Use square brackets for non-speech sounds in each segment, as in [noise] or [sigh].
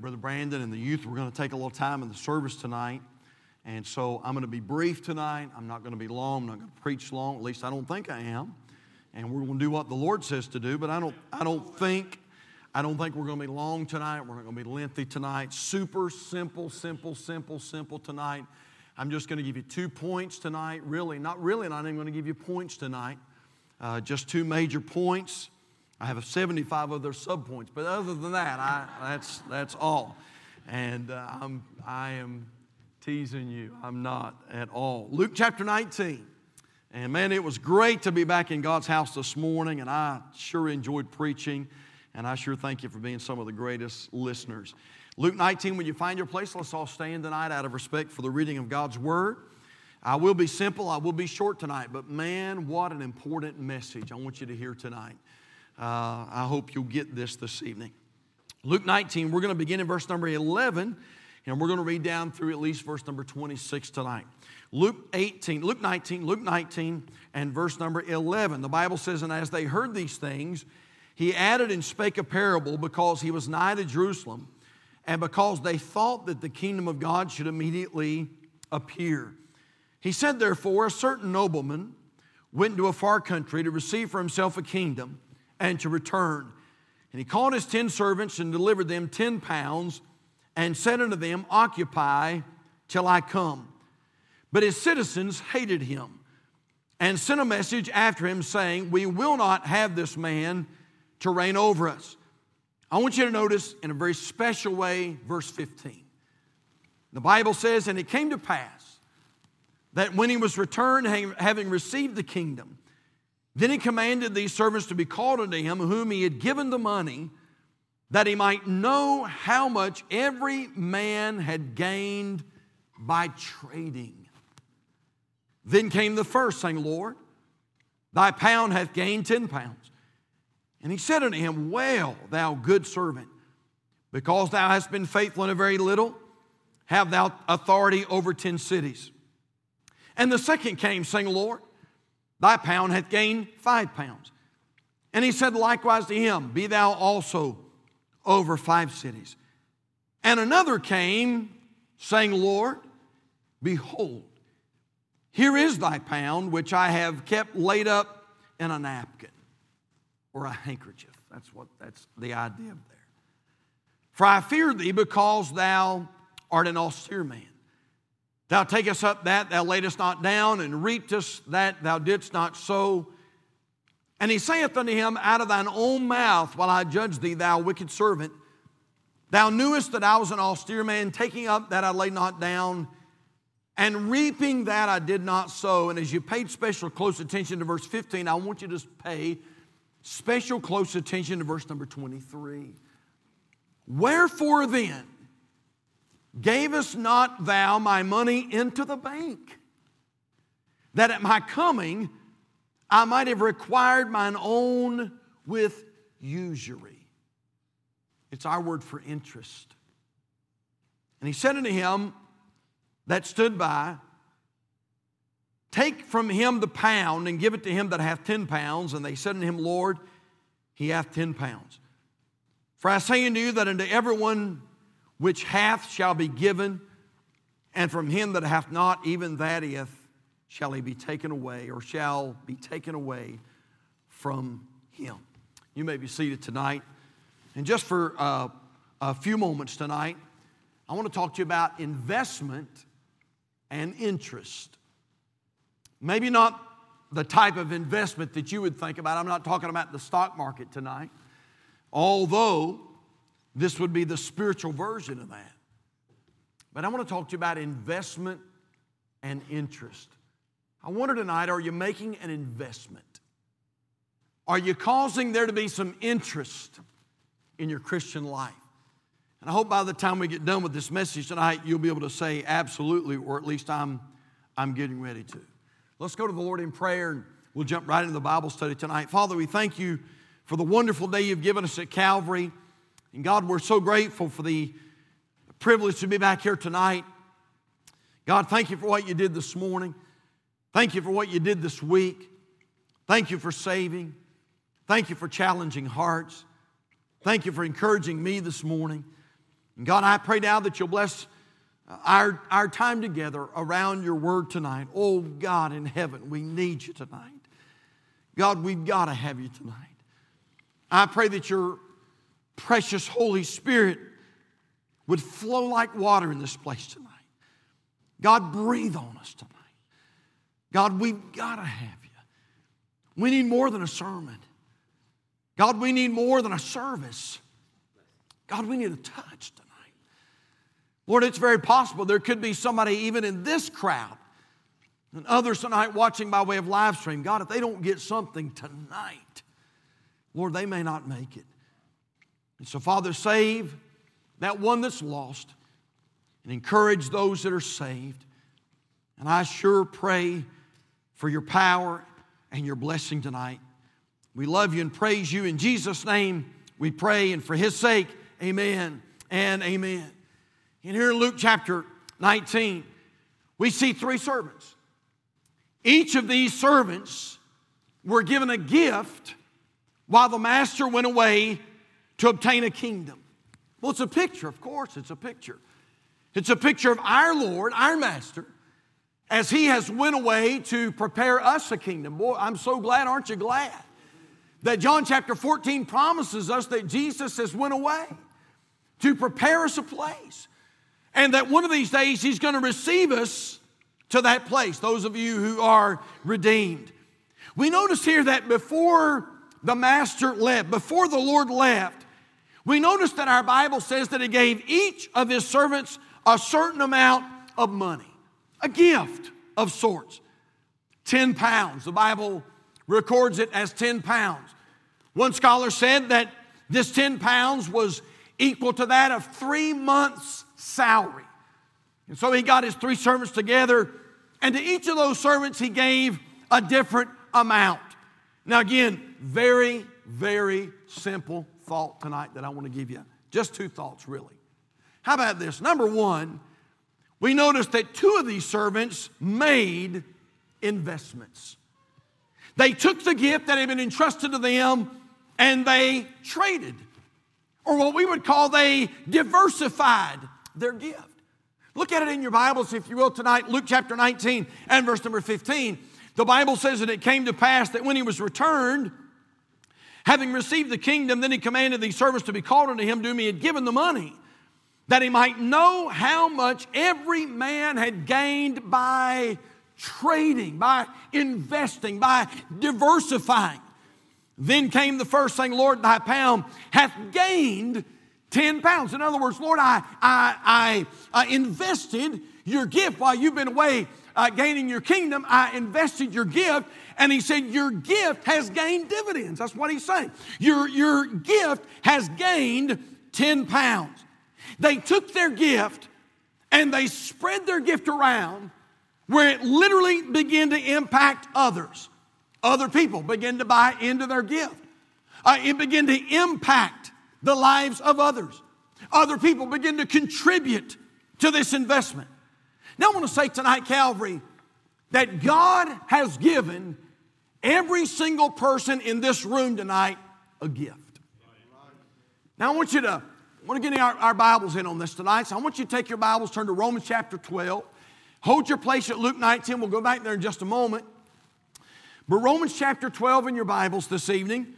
Brother Brandon and the youth, we're going to take a little time in the service tonight. And so I'm going to be brief tonight. I'm not going to be long. I'm not going to preach long. At least I don't think I am. And we're going to do what the Lord says to do. But I don't, I don't think, I don't think we're going to be long tonight. We're not going to be lengthy tonight. Super simple, simple, simple, simple tonight. I'm just going to give you two points tonight. Really, not really. Not even going to give you points tonight. Uh, just two major points. I have 75 other subpoints, but other than that, I, that's, that's all. And uh, I'm, I am teasing you. I'm not at all. Luke chapter 19. And man, it was great to be back in God's house this morning, and I sure enjoyed preaching, and I sure thank you for being some of the greatest listeners. Luke 19, when you find your place, let's all stand tonight out of respect for the reading of God's Word. I will be simple, I will be short tonight, but man, what an important message I want you to hear tonight. Uh, I hope you'll get this this evening. Luke 19, we're going to begin in verse number 11, and we're going to read down through at least verse number 26 tonight. Luke 18, Luke 19, Luke 19, and verse number 11. The Bible says, And as they heard these things, he added and spake a parable because he was nigh to Jerusalem, and because they thought that the kingdom of God should immediately appear. He said, Therefore, a certain nobleman went into a far country to receive for himself a kingdom and to return. And he called his ten servants and delivered them ten pounds and said unto them, Occupy till I come. But his citizens hated him and sent a message after him saying, We will not have this man to reign over us. I want you to notice in a very special way verse 15. The Bible says, And it came to pass that when he was returned, having received the kingdom, then he commanded these servants to be called unto him, whom he had given the money, that he might know how much every man had gained by trading. Then came the first, saying, Lord, thy pound hath gained ten pounds. And he said unto him, Well, thou good servant, because thou hast been faithful in a very little, have thou authority over ten cities. And the second came, saying, Lord, Thy pound hath gained five pounds. And he said likewise to him, Be thou also over five cities. And another came, saying, Lord, behold, here is thy pound, which I have kept laid up in a napkin or a handkerchief. That's what that's the idea there. For I fear thee because thou art an austere man. Thou takest up that thou laidest not down, and reapest that thou didst not sow. And he saith unto him, Out of thine own mouth while I judge thee, thou wicked servant. Thou knewest that I was an austere man, taking up that I laid not down, and reaping that I did not sow. And as you paid special close attention to verse 15, I want you to pay special close attention to verse number 23. Wherefore then, Gavest not thou my money into the bank, that at my coming I might have required mine own with usury? It's our word for interest. And he said unto him that stood by, Take from him the pound and give it to him that hath ten pounds. And they said unto him, Lord, he hath ten pounds. For I say unto you that unto everyone which hath shall be given, and from him that hath not, even that shall he be taken away, or shall be taken away from him. You may be seated tonight. And just for uh, a few moments tonight, I want to talk to you about investment and interest. Maybe not the type of investment that you would think about. I'm not talking about the stock market tonight, although this would be the spiritual version of that. But I want to talk to you about investment and interest. I wonder tonight are you making an investment? Are you causing there to be some interest in your Christian life? And I hope by the time we get done with this message tonight, you'll be able to say absolutely, or at least I'm, I'm getting ready to. Let's go to the Lord in prayer and we'll jump right into the Bible study tonight. Father, we thank you for the wonderful day you've given us at Calvary. And God, we're so grateful for the privilege to be back here tonight. God, thank you for what you did this morning. Thank you for what you did this week. Thank you for saving. Thank you for challenging hearts. Thank you for encouraging me this morning. And God, I pray now that you'll bless uh, our, our time together around your word tonight. Oh, God in heaven, we need you tonight. God, we've got to have you tonight. I pray that your precious Holy Spirit would flow like water in this place tonight. God, breathe on us tonight. God, we've got to have you. We need more than a sermon. God, we need more than a service. God, we need a touch tonight. Lord, it's very possible there could be somebody even in this crowd and others tonight watching by way of live stream. God, if they don't get something tonight, Lord, they may not make it. And so, Father, save that one that's lost and encourage those that are saved. And I sure pray for your power and your blessing tonight. We love you and praise you. In Jesus' name, we pray, and for his sake, amen and amen. And here in Luke chapter 19, we see three servants. Each of these servants were given a gift while the master went away to obtain a kingdom. Well, it's a picture, of course, it's a picture. It's a picture of our Lord, our master, as he has went away to prepare us a kingdom. Boy, I'm so glad, aren't you glad? That John chapter 14 promises us that Jesus has went away to prepare us a place. And that one of these days he's going to receive us to that place, those of you who are redeemed. We notice here that before the master left, before the Lord left, we notice that our Bible says that he gave each of his servants a certain amount of money, a gift of sorts. 10 pounds. The Bible records it as 10 pounds. One scholar said that this 10 pounds was equal to that of three months' salary. And so he got his three servants together and to each of those servants, he gave a different amount. Now, again, very, very simple thought tonight that I want to give you. Just two thoughts, really. How about this? Number one, we notice that two of these servants made investments. They took the gift that had been entrusted to them and they traded, or what we would call they diversified their gift. Look at it in your Bibles, if you will, tonight, Luke chapter 19 and verse number 15. The Bible says that it came to pass that when he was returned, having received the kingdom, then he commanded these servants to be called unto him whom he had given the money, that he might know how much every man had gained by trading, by investing, by diversifying. Then came the first saying, Lord, thy pound hath gained 10 pounds. In other words, Lord, I, I, I, invested your gift while you've been away uh, gaining your kingdom. I invested your gift. And he said, Your gift has gained dividends. That's what he's saying. Your, your gift has gained 10 pounds. They took their gift and they spread their gift around where it literally began to impact others. Other people began to buy into their gift. Uh, it began to impact the lives of others. Other people begin to contribute to this investment. Now, I want to say tonight, Calvary, that God has given every single person in this room tonight a gift. Now, I want you to, I want to get our, our Bibles in on this tonight. So I want you to take your Bibles, turn to Romans chapter 12. Hold your place at Luke 19. We'll go back there in just a moment. But Romans chapter 12 in your Bibles this evening.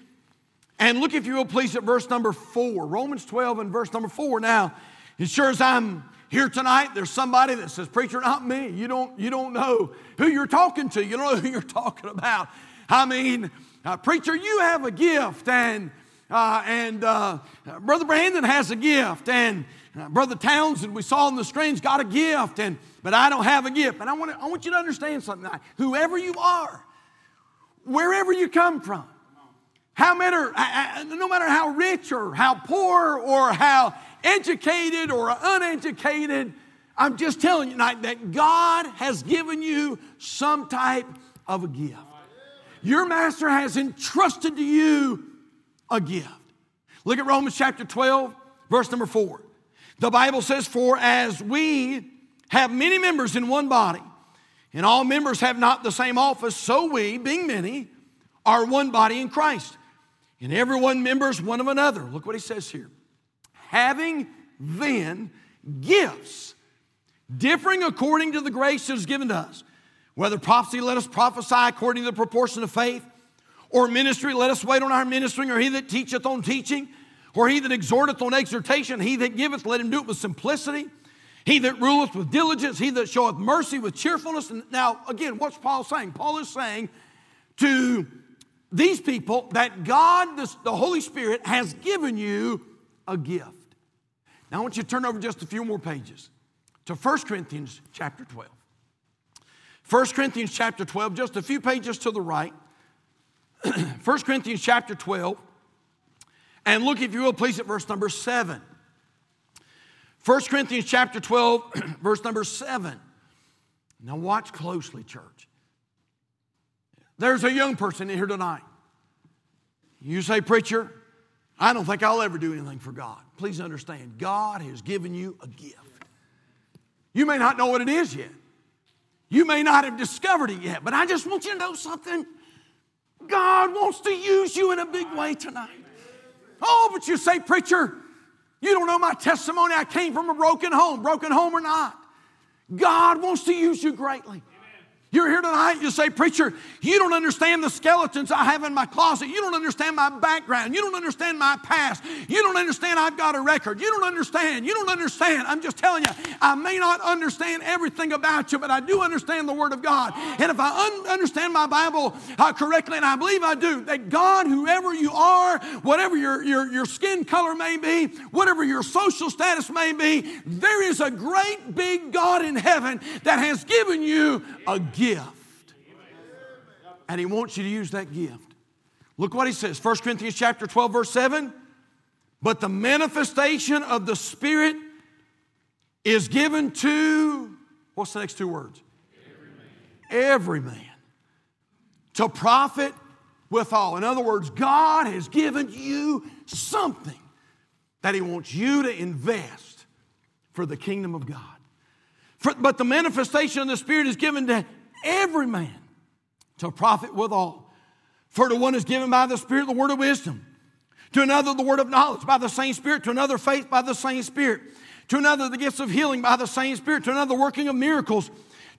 And look, if you will, please, at verse number four. Romans 12 and verse number four. Now, as sure as I'm here tonight, there's somebody that says, Preacher, not me. You don't, you don't know who you're talking to. You don't know who you're talking about. I mean, uh, Preacher, you have a gift, and, uh, and uh, Brother Brandon has a gift, and uh, Brother Townsend, we saw on the screens, got a gift, and, but I don't have a gift. And I want, I want you to understand something. Whoever you are, wherever you come from, how matter, no matter how rich or how poor or how educated or uneducated, I'm just telling you tonight that God has given you some type of a gift. Your master has entrusted to you a gift. Look at Romans chapter 12, verse number 4. The Bible says, For as we have many members in one body, and all members have not the same office, so we, being many, are one body in Christ and everyone members one of another. Look what he says here. Having then gifts, differing according to the grace that is given to us. Whether prophecy, let us prophesy according to the proportion of faith, or ministry, let us wait on our ministering, or he that teacheth on teaching, or he that exhorteth on exhortation, he that giveth, let him do it with simplicity. He that ruleth with diligence, he that showeth mercy with cheerfulness. And now, again, what's Paul saying? Paul is saying to these people that God, the Holy Spirit, has given you a gift. Now, I want you to turn over just a few more pages to 1 Corinthians chapter 12. 1 Corinthians chapter 12, just a few pages to the right. [clears throat] 1 Corinthians chapter 12. And look, if you will, please, at verse number 7. 1 Corinthians chapter 12, [clears throat] verse number 7. Now, watch closely, church. There's a young person in here tonight. You say, Preacher, I don't think I'll ever do anything for God. Please understand, God has given you a gift. You may not know what it is yet. You may not have discovered it yet, but I just want you to know something. God wants to use you in a big way tonight. Oh, but you say, Preacher, you don't know my testimony. I came from a broken home, broken home or not. God wants to use you greatly. You're here tonight, you say, Preacher, you don't understand the skeletons I have in my closet. You don't understand my background. You don't understand my past. You don't understand I've got a record. You don't understand. You don't understand. I'm just telling you, I may not understand everything about you, but I do understand the Word of God. And if I un- understand my Bible uh, correctly, and I believe I do, that God, whoever you are, whatever your, your, your skin color may be, whatever your social status may be, there is a great big God in heaven that has given you a gift gift. And he wants you to use that gift. Look what he says 1 Corinthians chapter 12, verse 7. But the manifestation of the Spirit is given to, what's the next two words? Every man. Every man. To profit withal. In other words, God has given you something that He wants you to invest for the kingdom of God. For, but the manifestation of the Spirit is given to every man to profit withal. For to one is given by the Spirit the word of wisdom, to another the word of knowledge by the same Spirit, to another faith by the same Spirit, to another the gifts of healing by the same Spirit, to another working of miracles,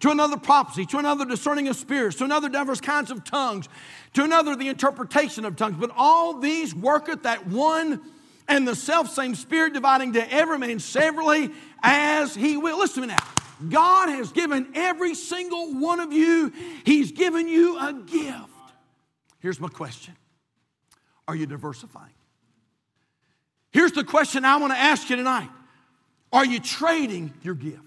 to another prophecy, to another discerning of spirits, to another diverse kinds of tongues, to another the interpretation of tongues. But all these worketh that one and the self same Spirit, dividing to every man severally as he will. Listen to me now. God has given every single one of you, He's given you a gift. Here's my question Are you diversifying? Here's the question I want to ask you tonight Are you trading your gift?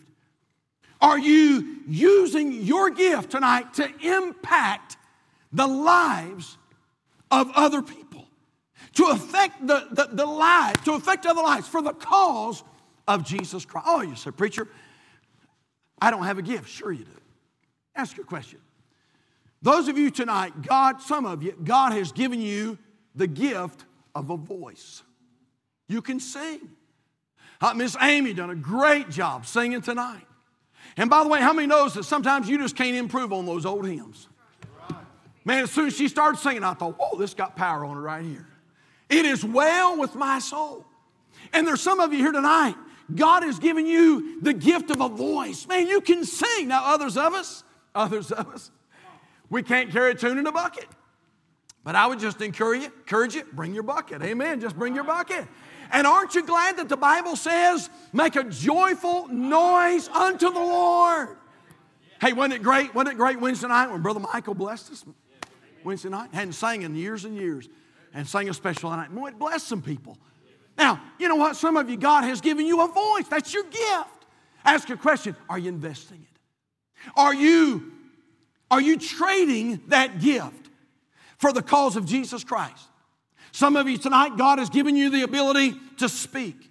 Are you using your gift tonight to impact the lives of other people? To affect the, the, the lives, to affect other lives for the cause of Jesus Christ. Oh, you said, preacher, I don't have a gift. Sure, you do. Ask your question. Those of you tonight, God, some of you, God has given you the gift of a voice. You can sing. Uh, Miss Amy done a great job singing tonight. And by the way, how many knows that sometimes you just can't improve on those old hymns? Man, as soon as she started singing, I thought, whoa, this got power on it right here. It is well with my soul. And there's some of you here tonight, God has given you the gift of a voice. Man, you can sing. Now, others of us, others of us, we can't carry a tune in a bucket. But I would just encourage you, encourage you, bring your bucket. Amen. Just bring your bucket. And aren't you glad that the Bible says, make a joyful noise unto the Lord? Hey, wasn't it great? Wasn't it great Wednesday night when Brother Michael blessed us? Wednesday night? Hadn't sang in years and years and sang a special night. Boy, it blessed some people. Now, you know what? Some of you, God has given you a voice. That's your gift. Ask your question Are you investing it? Are you, are you trading that gift for the cause of Jesus Christ? Some of you tonight, God has given you the ability to speak.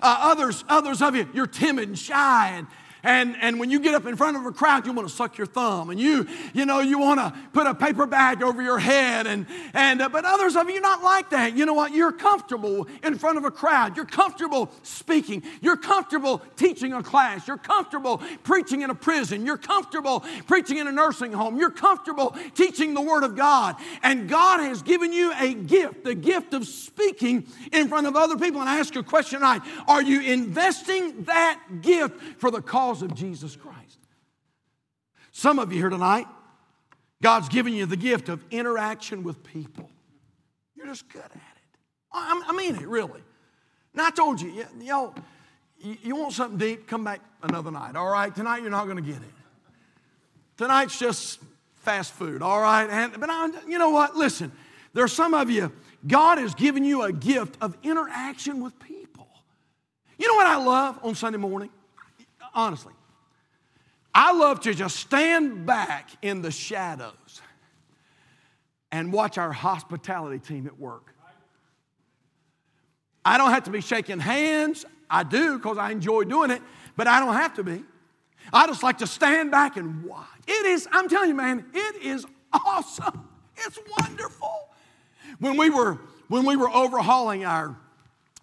Uh, others, others of you, you're timid and shy and, and, and when you get up in front of a crowd, you want to suck your thumb and you, you know, you want to put a paper bag over your head. And, and, uh, but others of you not like that. You know what? You're comfortable in front of a crowd. You're comfortable speaking. You're comfortable teaching a class. You're comfortable preaching in a prison. You're comfortable preaching in a nursing home. You're comfortable teaching the Word of God. And God has given you a gift, the gift of speaking in front of other people. And I ask you a question tonight Are you investing that gift for the cause of Jesus Christ? Some of you here tonight, God's given you the gift of interaction with people. You're just good at it. I mean it, really. Now, I told you, you know, you want something deep, come back another night, all right? Tonight, you're not going to get it. Tonight's just fast food, all right? And, but I, you know what? Listen, there are some of you, God has given you a gift of interaction with people. You know what I love on Sunday morning? Honestly, I love to just stand back in the shadows and watch our hospitality team at work. I don't have to be shaking hands. I do because I enjoy doing it, but I don't have to be. I just like to stand back and watch. It is, I'm telling you, man, it is awesome. It's wonderful. When we were, when we were overhauling our,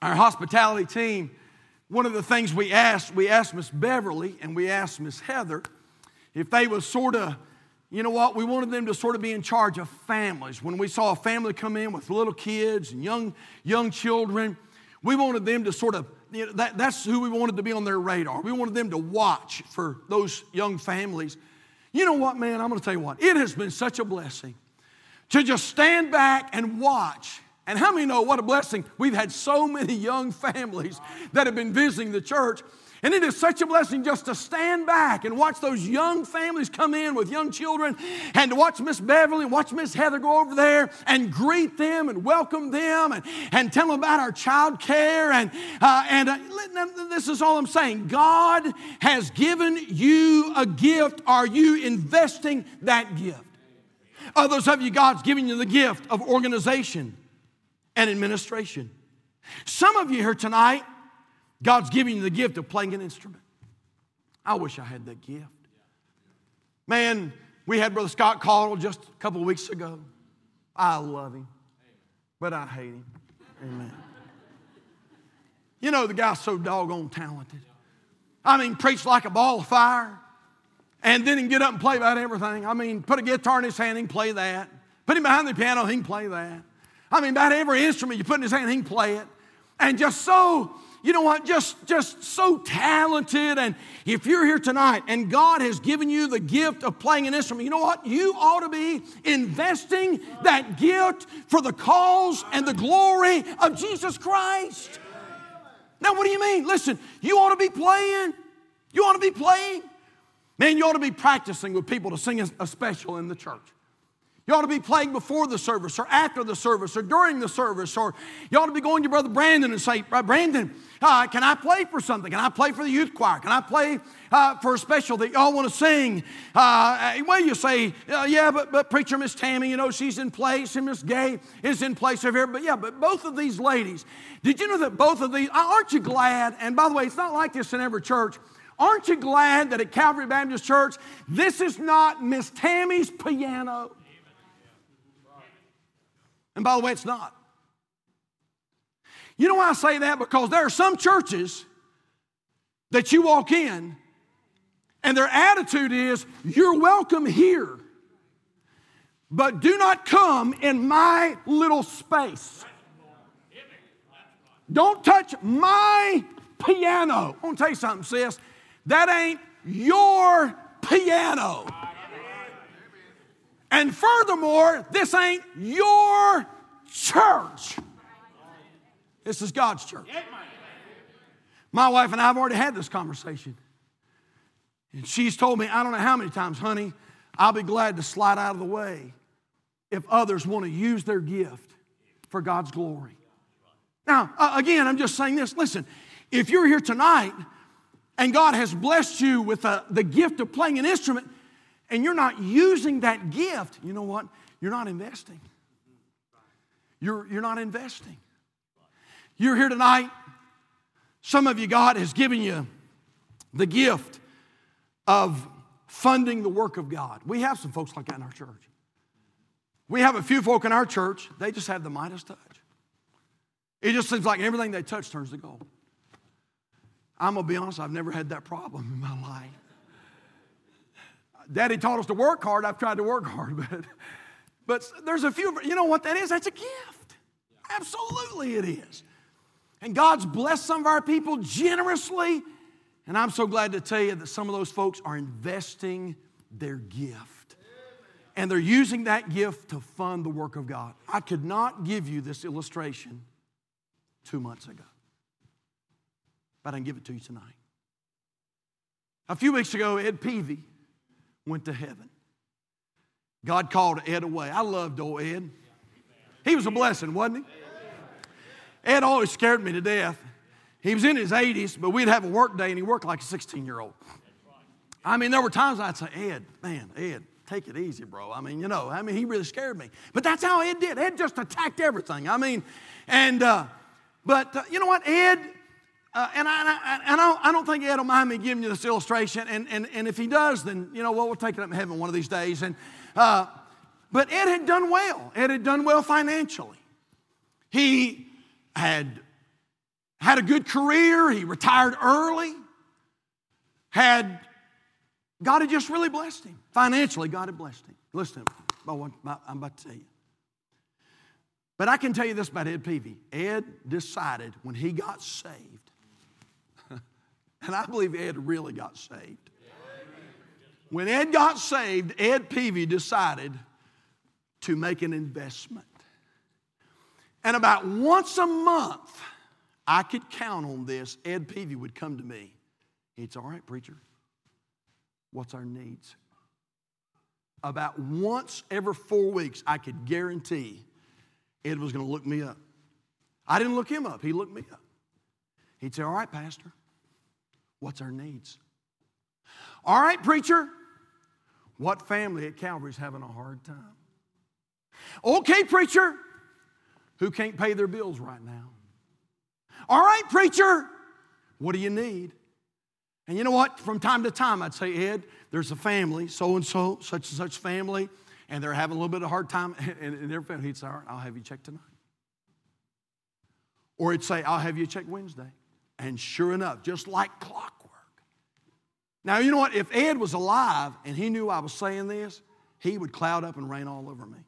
our hospitality team, one of the things we asked, we asked Miss Beverly and we asked Miss Heather if they was sort of, you know what, we wanted them to sort of be in charge of families. When we saw a family come in with little kids and young, young children, we wanted them to sort of you know, that, that's who we wanted to be on their radar. We wanted them to watch for those young families. You know what, man? I'm going to tell you what. It has been such a blessing to just stand back and watch. And how many know what a blessing? We've had so many young families that have been visiting the church and it is such a blessing just to stand back and watch those young families come in with young children and to watch Miss Beverly and watch Miss Heather go over there and greet them and welcome them and, and tell them about our child care. And, uh, and uh, this is all I'm saying. God has given you a gift. Are you investing that gift? Others of you, God's giving you the gift of organization and administration. Some of you here tonight, God's giving you the gift of playing an instrument. I wish I had that gift. Man, we had Brother Scott Caldwell just a couple of weeks ago. I love him, but I hate him. Amen. You know, the guy's so doggone talented. I mean, preach like a ball of fire, and then he can get up and play about everything. I mean, put a guitar in his hand, he can play that. Put him behind the piano, he can play that. I mean, about every instrument you put in his hand, he can play it. And just so you know what, just, just so talented. And if you're here tonight and God has given you the gift of playing an instrument, you know what? You ought to be investing that gift for the cause and the glory of Jesus Christ. Now, what do you mean? Listen, you ought to be playing. You ought to be playing. Man, you ought to be practicing with people to sing a special in the church. You ought to be playing before the service or after the service or during the service. Or you ought to be going to Brother Brandon and say, Brandon, uh, can I play for something? Can I play for the youth choir? Can I play uh, for a special that y'all want to sing? Uh, well, you say, uh, yeah, but, but preacher Miss Tammy, you know, she's in place and Miss Gay is in place over here. But yeah, but both of these ladies, did you know that both of these, aren't you glad? And by the way, it's not like this in every church. Aren't you glad that at Calvary Baptist Church, this is not Miss Tammy's piano? And by the way, it's not. You know why I say that? Because there are some churches that you walk in and their attitude is, You're welcome here, but do not come in my little space. Don't touch my piano. I want to tell you something, sis. That ain't your piano. And furthermore, this ain't your church. This is God's church. My wife and I have already had this conversation. And she's told me, I don't know how many times, honey, I'll be glad to slide out of the way if others want to use their gift for God's glory. Now, again, I'm just saying this. Listen, if you're here tonight and God has blessed you with uh, the gift of playing an instrument, and you're not using that gift, you know what? You're not investing. You're, you're not investing. You're here tonight. Some of you, God has given you the gift of funding the work of God. We have some folks like that in our church. We have a few folk in our church, they just have the Midas touch. It just seems like everything they touch turns to gold. I'm going to be honest, I've never had that problem in my life. Daddy taught us to work hard. I've tried to work hard, [laughs] but, but there's a few, you know what that is? That's a gift. Absolutely, it is. And God's blessed some of our people generously. And I'm so glad to tell you that some of those folks are investing their gift. And they're using that gift to fund the work of God. I could not give you this illustration two months ago, but I can give it to you tonight. A few weeks ago, Ed Peavy went to heaven. God called Ed away. I loved old Ed. He was a blessing, wasn't he? Ed always scared me to death. He was in his 80s, but we'd have a work day and he worked like a 16 year old. I mean, there were times I'd say, Ed, man, Ed, take it easy, bro. I mean, you know, I mean, he really scared me. But that's how Ed did. Ed just attacked everything. I mean, and, uh, but uh, you know what, Ed, uh, and I, I, I, don't, I don't think Ed will mind me giving you this illustration. And, and, and if he does, then, you know, well, we'll take it up in heaven one of these days. And, uh, but Ed had done well. Ed had done well financially. He had had a good career. He retired early. Had, God had just really blessed him. Financially, God had blessed him. Listen me. I'm about to tell you. But I can tell you this about Ed Peavy. Ed decided when he got saved, and I believe Ed really got saved. When Ed got saved, Ed Peavy decided to make an investment. And about once a month, I could count on this. Ed Peavy would come to me. It's all right, preacher. What's our needs? About once every four weeks, I could guarantee Ed was going to look me up. I didn't look him up, he looked me up. He'd say, All right, Pastor, what's our needs? All right, preacher, what family at Calvary's having a hard time? Okay, preacher, who can't pay their bills right now? All right, preacher, what do you need? And you know what? From time to time, I'd say, Ed, there's a family, so and so, such and such family, and they're having a little bit of a hard time. [laughs] And, and their family, he'd say, All right, I'll have you check tonight. Or he'd say, I'll have you check Wednesday. And sure enough, just like clockwork. Now, you know what? If Ed was alive and he knew I was saying this, he would cloud up and rain all over me.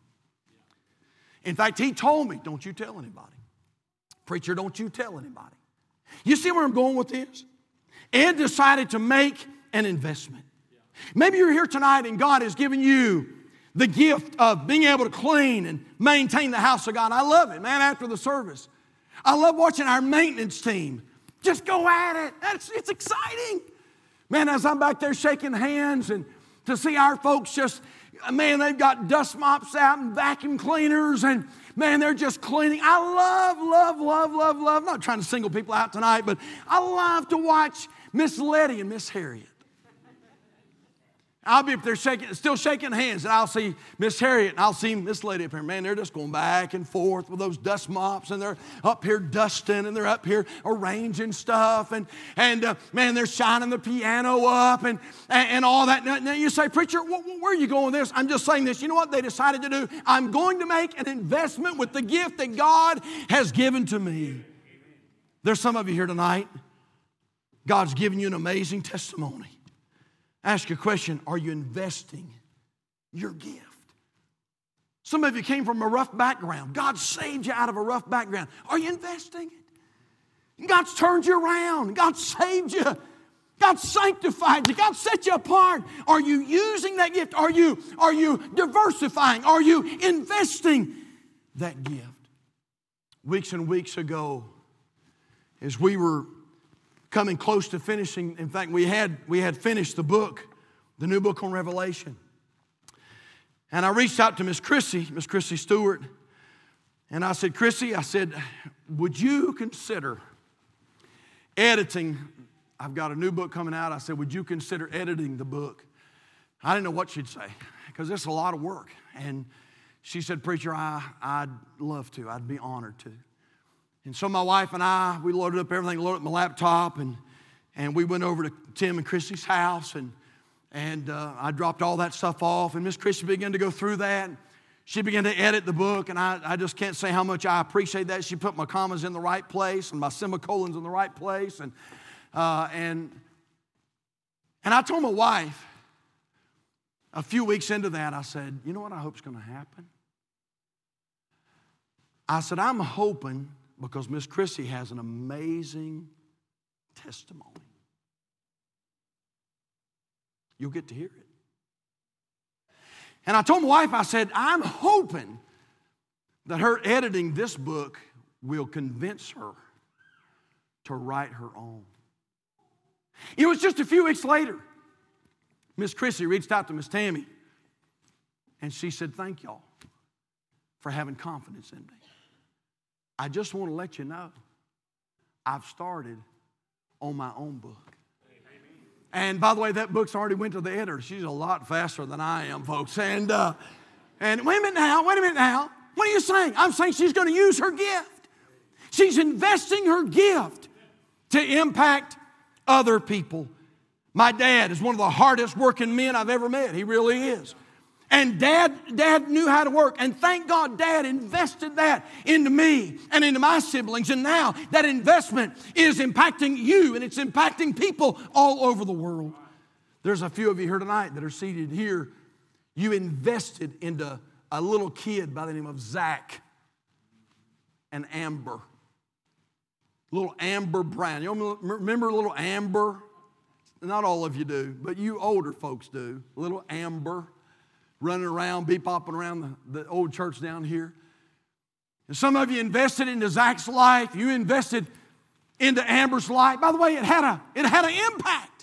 In fact, he told me, Don't you tell anybody. Preacher, don't you tell anybody. You see where I'm going with this? Ed decided to make an investment. Maybe you're here tonight and God has given you the gift of being able to clean and maintain the house of God. I love it, man, after the service. I love watching our maintenance team just go at it. It's, it's exciting. Man, as I'm back there shaking hands and to see our folks just, man, they've got dust mops out and vacuum cleaners and man, they're just cleaning. I love, love, love, love, love. I'm not trying to single people out tonight, but I love to watch Miss Letty and Miss Harriet. I'll be up there shaking, still shaking hands, and I'll see Miss Harriet and I'll see Miss Lady up here. Man, they're just going back and forth with those dust mops, and they're up here dusting, and they're up here arranging stuff, and and uh, man, they're shining the piano up, and and, and all that. Now you say, preacher, where are you going with this? I'm just saying this. You know what they decided to do? I'm going to make an investment with the gift that God has given to me. There's some of you here tonight. God's given you an amazing testimony ask a question Are you investing your gift? Some of you came from a rough background. God saved you out of a rough background. Are you investing it? God's turned you around. God saved you. God sanctified you. God set you apart. Are you using that gift? Are you, are you diversifying? Are you investing that gift? Weeks and weeks ago, as we were coming close to finishing. In fact, we had, we had finished the book, the new book on Revelation. And I reached out to Miss Chrissy, Miss Chrissy Stewart, and I said, Chrissy, I said, would you consider editing? I've got a new book coming out. I said, would you consider editing the book? I didn't know what she'd say because it's a lot of work. And she said, Preacher, I, I'd love to. I'd be honored to. And so my wife and I, we loaded up everything, loaded up my laptop, and, and we went over to Tim and Christy's house. And, And uh, I dropped all that stuff off, and Miss Christie began to go through that. She began to edit the book, and I, I just can't say how much I appreciate that. She put my commas in the right place and my semicolons in the right place. And, uh, and, and I told my wife a few weeks into that, I said, You know what I hope is going to happen? I said, I'm hoping because Miss Chrissy has an amazing testimony. You'll get to hear it. And I told my wife, I said, I'm hoping that her editing this book will convince her to write her own. It was just a few weeks later. Miss Chrissy reached out to Miss Tammy and she said, Thank y'all for having confidence in me. I just want to let you know I've started on my own book. And by the way, that book's already went to the editor. She's a lot faster than I am, folks. And, uh, and wait a minute now, wait a minute now. What are you saying? I'm saying she's going to use her gift. She's investing her gift to impact other people. My dad is one of the hardest working men I've ever met. He really is. And dad, dad knew how to work. And thank God dad invested that into me and into my siblings. And now that investment is impacting you and it's impacting people all over the world. There's a few of you here tonight that are seated here. You invested into a little kid by the name of Zach and Amber. Little Amber Brown. You remember little Amber? Not all of you do, but you older folks do. Little Amber running around, be popping around the, the old church down here. And some of you invested into Zach's life. You invested into Amber's life. By the way, it had a it had an impact.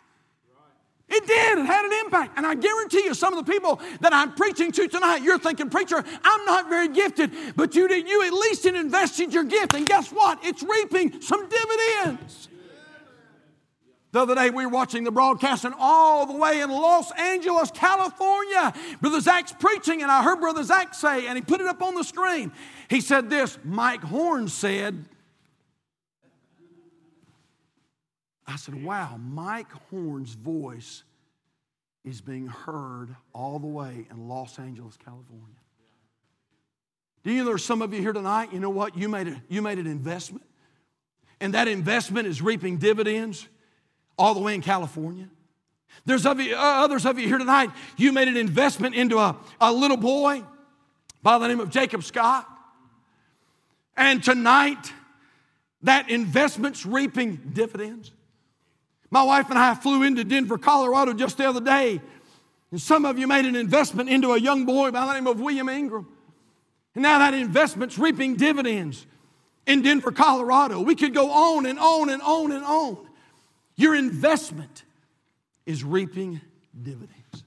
It did. It had an impact. And I guarantee you, some of the people that I'm preaching to tonight, you're thinking, preacher, I'm not very gifted, but you did. You at least invested your gift, and guess what? It's reaping some dividends. The other day we were watching the broadcast and all the way in Los Angeles, California. Brother Zach's preaching, and I heard Brother Zach say, and he put it up on the screen. He said this Mike Horn said, I said, wow, Mike Horn's voice is being heard all the way in Los Angeles, California. Do you know there's some of you here tonight, you know what? You made, a, you made an investment, and that investment is reaping dividends all the way in California. There's of you, uh, others of you here tonight, you made an investment into a, a little boy by the name of Jacob Scott. And tonight, that investment's reaping dividends. My wife and I flew into Denver, Colorado just the other day. And some of you made an investment into a young boy by the name of William Ingram. And now that investment's reaping dividends in Denver, Colorado. We could go on and on and on and on. Your investment is reaping dividends.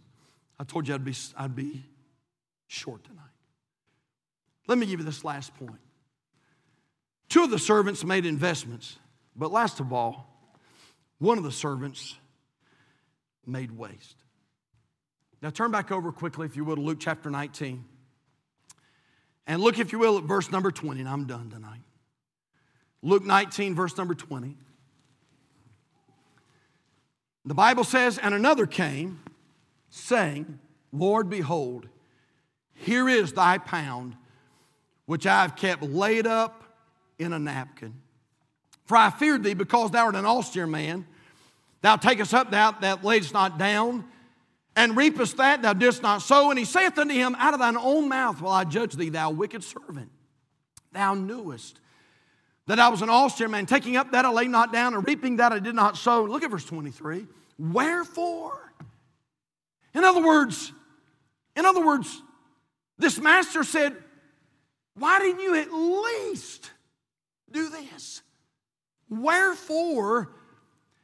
I told you I'd be, I'd be short tonight. Let me give you this last point. Two of the servants made investments, but last of all, one of the servants made waste. Now turn back over quickly, if you will, to Luke chapter 19. And look, if you will, at verse number 20, and I'm done tonight. Luke 19, verse number 20. The Bible says, and another came, saying, Lord, behold, here is thy pound, which I have kept laid up in a napkin. For I feared thee, because thou art an austere man. Thou takest up that that layest not down, and reapest that thou didst not sow. And he saith unto him, Out of thine own mouth will I judge thee, thou wicked servant. Thou knewest that I was an austere man, taking up that I lay not down, and reaping that I did not sow. Look at verse 23. Wherefore? In other words, in other words, this master said, Why didn't you at least do this? Wherefore,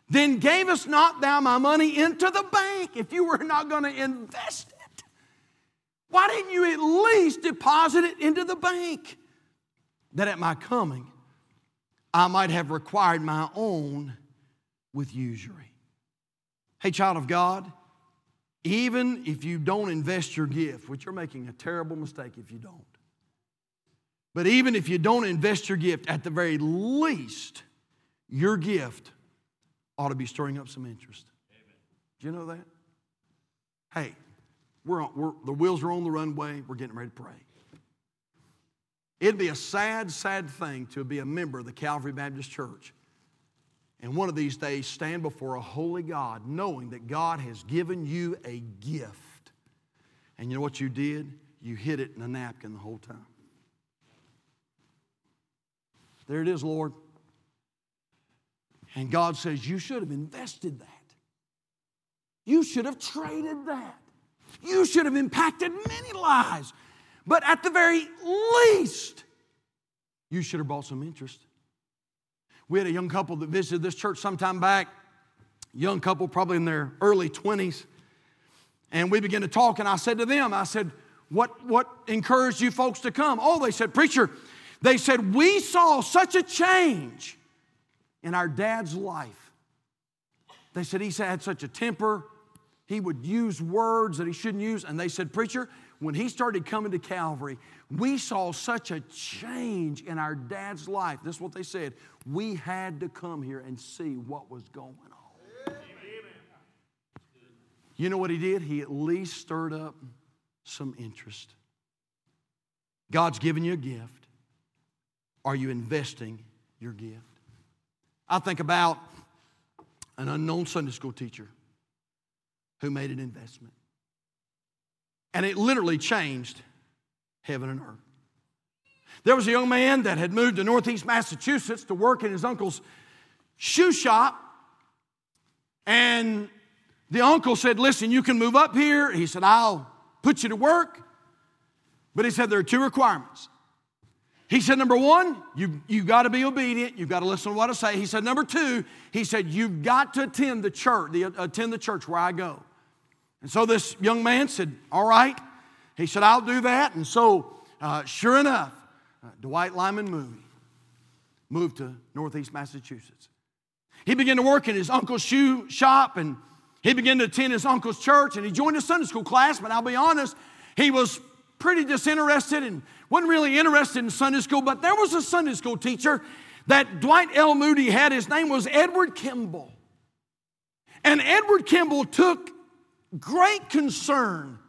then gavest not thou my money into the bank if you were not going to invest it? Why didn't you at least deposit it into the bank? That at my coming, I might have required my own with usury. Hey, child of God, even if you don't invest your gift, which you're making a terrible mistake if you don't, but even if you don't invest your gift, at the very least, your gift ought to be stirring up some interest. Do you know that? hey, we're, on, we're the wheels are on the runway, we're getting ready to pray. It'd be a sad, sad thing to be a member of the Calvary Baptist Church and one of these days stand before a holy God knowing that God has given you a gift. And you know what you did? You hid it in a napkin the whole time. There it is, Lord. And God says, You should have invested that. You should have traded that. You should have impacted many lives. But at the very least, you should have bought some interest. We had a young couple that visited this church sometime back, young couple, probably in their early 20s. And we began to talk, and I said to them, I said, What, what encouraged you folks to come? Oh, they said, Preacher, they said, We saw such a change in our dad's life. They said he had such a temper. He would use words that he shouldn't use. And they said, Preacher, when he started coming to Calvary, we saw such a change in our dad's life. This is what they said. We had to come here and see what was going on. You know what he did? He at least stirred up some interest. God's given you a gift. Are you investing your gift? I think about an unknown Sunday school teacher who made an investment. And it literally changed heaven and earth. There was a young man that had moved to Northeast Massachusetts to work in his uncle's shoe shop. And the uncle said, Listen, you can move up here. He said, I'll put you to work. But he said, There are two requirements. He said, Number one, you, you got to be obedient. You've got to listen to what I say. He said, Number two, he said, You've got to attend the church, the, attend the church where I go. And so this young man said, All right. He said, I'll do that. And so, uh, sure enough, uh, Dwight Lyman Moody moved to Northeast Massachusetts. He began to work in his uncle's shoe shop and he began to attend his uncle's church and he joined a Sunday school class. But I'll be honest, he was pretty disinterested and wasn't really interested in Sunday school. But there was a Sunday school teacher that Dwight L. Moody had. His name was Edward Kimball. And Edward Kimball took great concern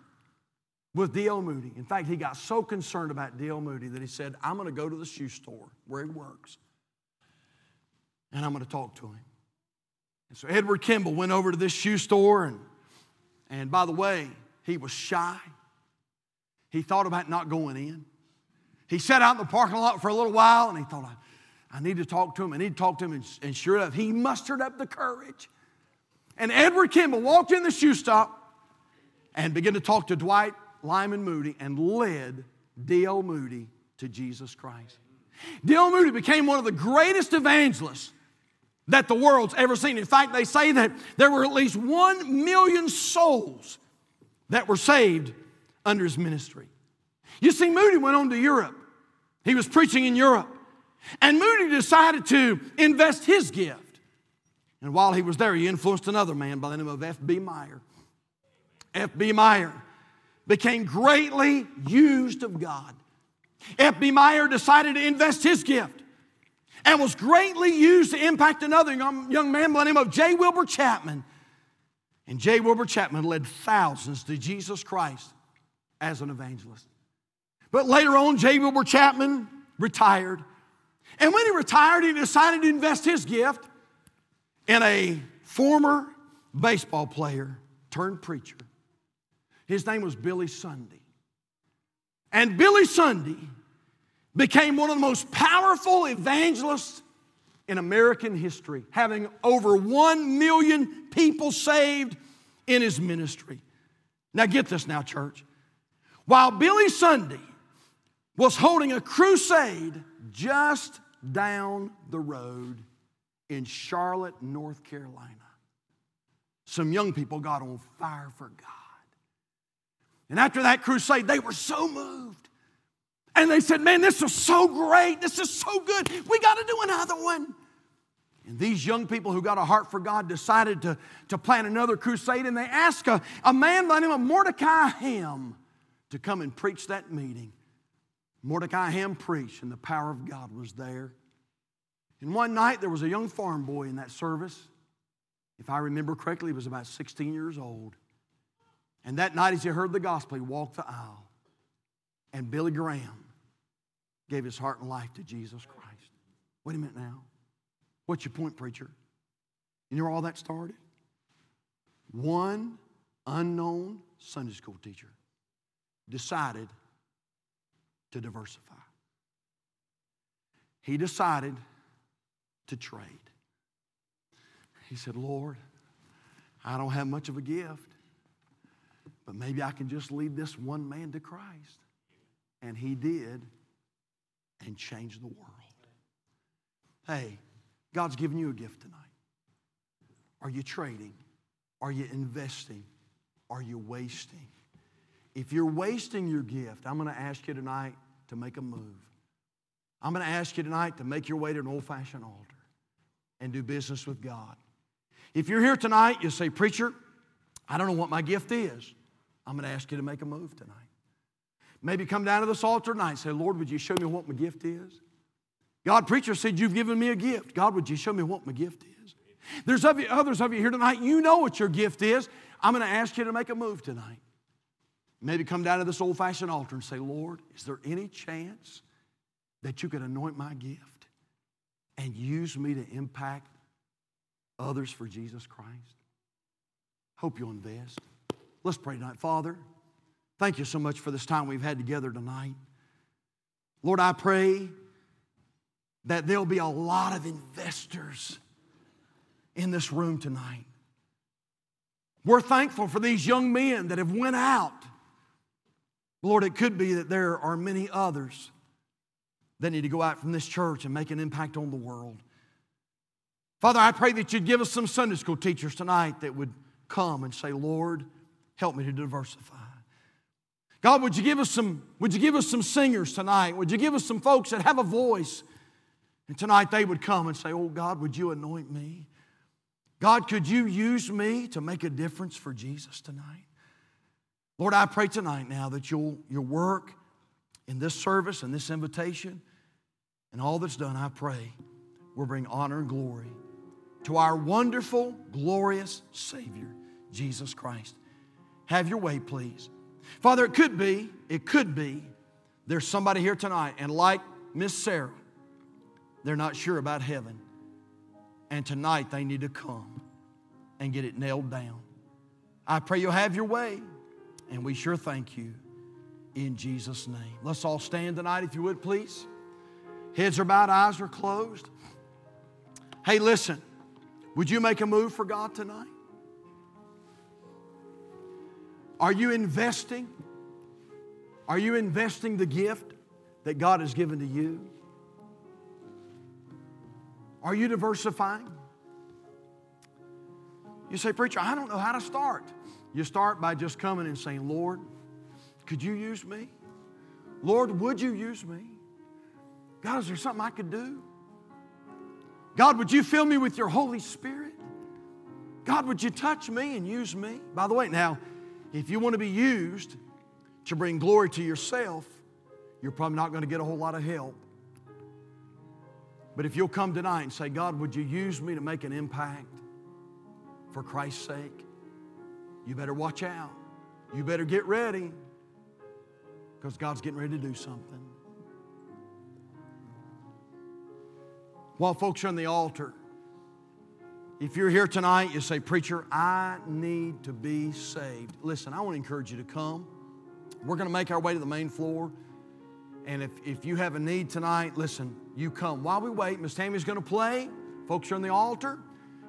with D.L. Moody. In fact, he got so concerned about D.L. Moody that he said, I'm going to go to the shoe store where he works and I'm going to talk to him. And so Edward Kimball went over to this shoe store, and, and by the way, he was shy. He thought about not going in. He sat out in the parking lot for a little while and he thought, I, I need to talk to him. I need to talk to him. And, and sure enough, he mustered up the courage. And Edward Kimball walked in the shoe shop and began to talk to Dwight Lyman Moody and led D.L. Moody to Jesus Christ. D.L. Moody became one of the greatest evangelists that the world's ever seen. In fact, they say that there were at least one million souls that were saved under his ministry. You see, Moody went on to Europe. He was preaching in Europe. And Moody decided to invest his gift. And while he was there, he influenced another man by the name of F.B. Meyer. F.B. Meyer became greatly used of God. F.B. Meyer decided to invest his gift and was greatly used to impact another young, man by the name of J. Wilbur Chapman. And J. Wilbur Chapman led thousands to Jesus Christ as an evangelist. But later on, J. Wilbur Chapman retired. And when he retired, he decided to invest his gift in a former baseball player turned preacher his name was Billy Sunday. And Billy Sunday became one of the most powerful evangelists in American history, having over one million people saved in his ministry. Now, get this now, church. While Billy Sunday was holding a crusade just down the road in Charlotte, North Carolina, some young people got on fire for God. And after that crusade, they were so moved. And they said, Man, this is so great. This is so good. We got to do another one. And these young people who got a heart for God decided to, to plan another crusade. And they asked a, a man by the name of Mordecai Ham to come and preach that meeting. Mordecai Ham preached, and the power of God was there. And one night, there was a young farm boy in that service. If I remember correctly, he was about 16 years old. And that night, as he heard the gospel, he walked the aisle. And Billy Graham gave his heart and life to Jesus Christ. Wait a minute now. What's your point, preacher? You know where all that started? One unknown Sunday school teacher decided to diversify. He decided to trade. He said, Lord, I don't have much of a gift, but maybe I can just lead this one man to Christ. And he did and changed the world. Hey, God's given you a gift tonight. Are you trading? Are you investing? Are you wasting? If you're wasting your gift, I'm going to ask you tonight to make a move. I'm going to ask you tonight to make your way to an old fashioned altar and do business with God. If you're here tonight, you say, Preacher, I don't know what my gift is. I'm going to ask you to make a move tonight. Maybe come down to this altar tonight and say, Lord, would you show me what my gift is? God, preacher said, You've given me a gift. God, would you show me what my gift is? There's others of you here tonight, you know what your gift is. I'm going to ask you to make a move tonight. Maybe come down to this old fashioned altar and say, Lord, is there any chance that you could anoint my gift and use me to impact others for Jesus Christ? Hope you'll invest. Let's pray tonight. Father, thank you so much for this time we've had together tonight. Lord, I pray that there'll be a lot of investors in this room tonight. We're thankful for these young men that have went out. Lord, it could be that there are many others that need to go out from this church and make an impact on the world. Father, I pray that you'd give us some Sunday school teachers tonight that would come and say, Lord, help me to diversify. God, would you give us some, would you give us some singers tonight? Would you give us some folks that have a voice? And tonight they would come and say, Oh God, would you anoint me? God, could you use me to make a difference for Jesus tonight? Lord, I pray tonight now that you'll, your work in this service and this invitation and all that's done, I pray, will bring honor and glory to our wonderful, glorious Savior, Jesus Christ. Have your way, please. Father, it could be, it could be, there's somebody here tonight, and like Miss Sarah, they're not sure about heaven. And tonight they need to come and get it nailed down. I pray you'll have your way, and we sure thank you in Jesus' name. Let's all stand tonight, if you would, please. Heads are bowed, eyes are closed. Hey, listen, would you make a move for God tonight? Are you investing? Are you investing the gift that God has given to you? Are you diversifying? You say, Preacher, I don't know how to start. You start by just coming and saying, Lord, could you use me? Lord, would you use me? God, is there something I could do? God, would you fill me with your Holy Spirit? God, would you touch me and use me? By the way, now, if you want to be used to bring glory to yourself, you're probably not going to get a whole lot of help. But if you'll come tonight and say, God, would you use me to make an impact for Christ's sake? You better watch out. You better get ready because God's getting ready to do something. While folks are on the altar, if you're here tonight, you say, Preacher, I need to be saved. Listen, I want to encourage you to come. We're going to make our way to the main floor. And if, if you have a need tonight, listen, you come. While we wait, Miss Tammy's going to play. Folks are on the altar.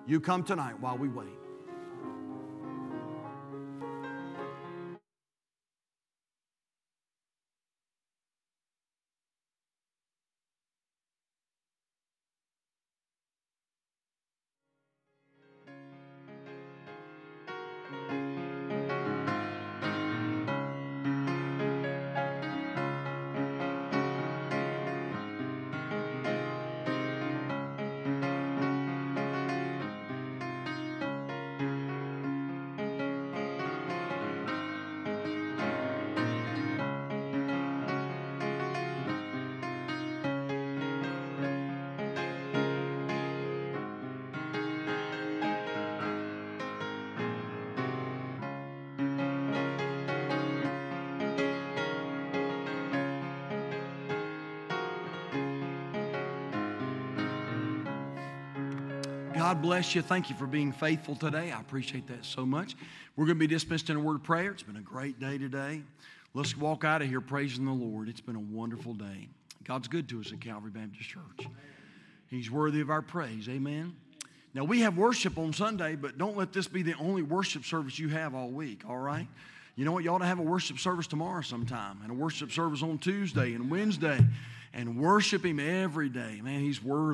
You come tonight while we wait. God bless you. Thank you for being faithful today. I appreciate that so much. We're going to be dismissed in a word of prayer. It's been a great day today. Let's walk out of here praising the Lord. It's been a wonderful day. God's good to us at Calvary Baptist Church. He's worthy of our praise. Amen. Now, we have worship on Sunday, but don't let this be the only worship service you have all week, all right? You know what? You ought to have a worship service tomorrow sometime, and a worship service on Tuesday and Wednesday, and worship Him every day. Man, He's worthy.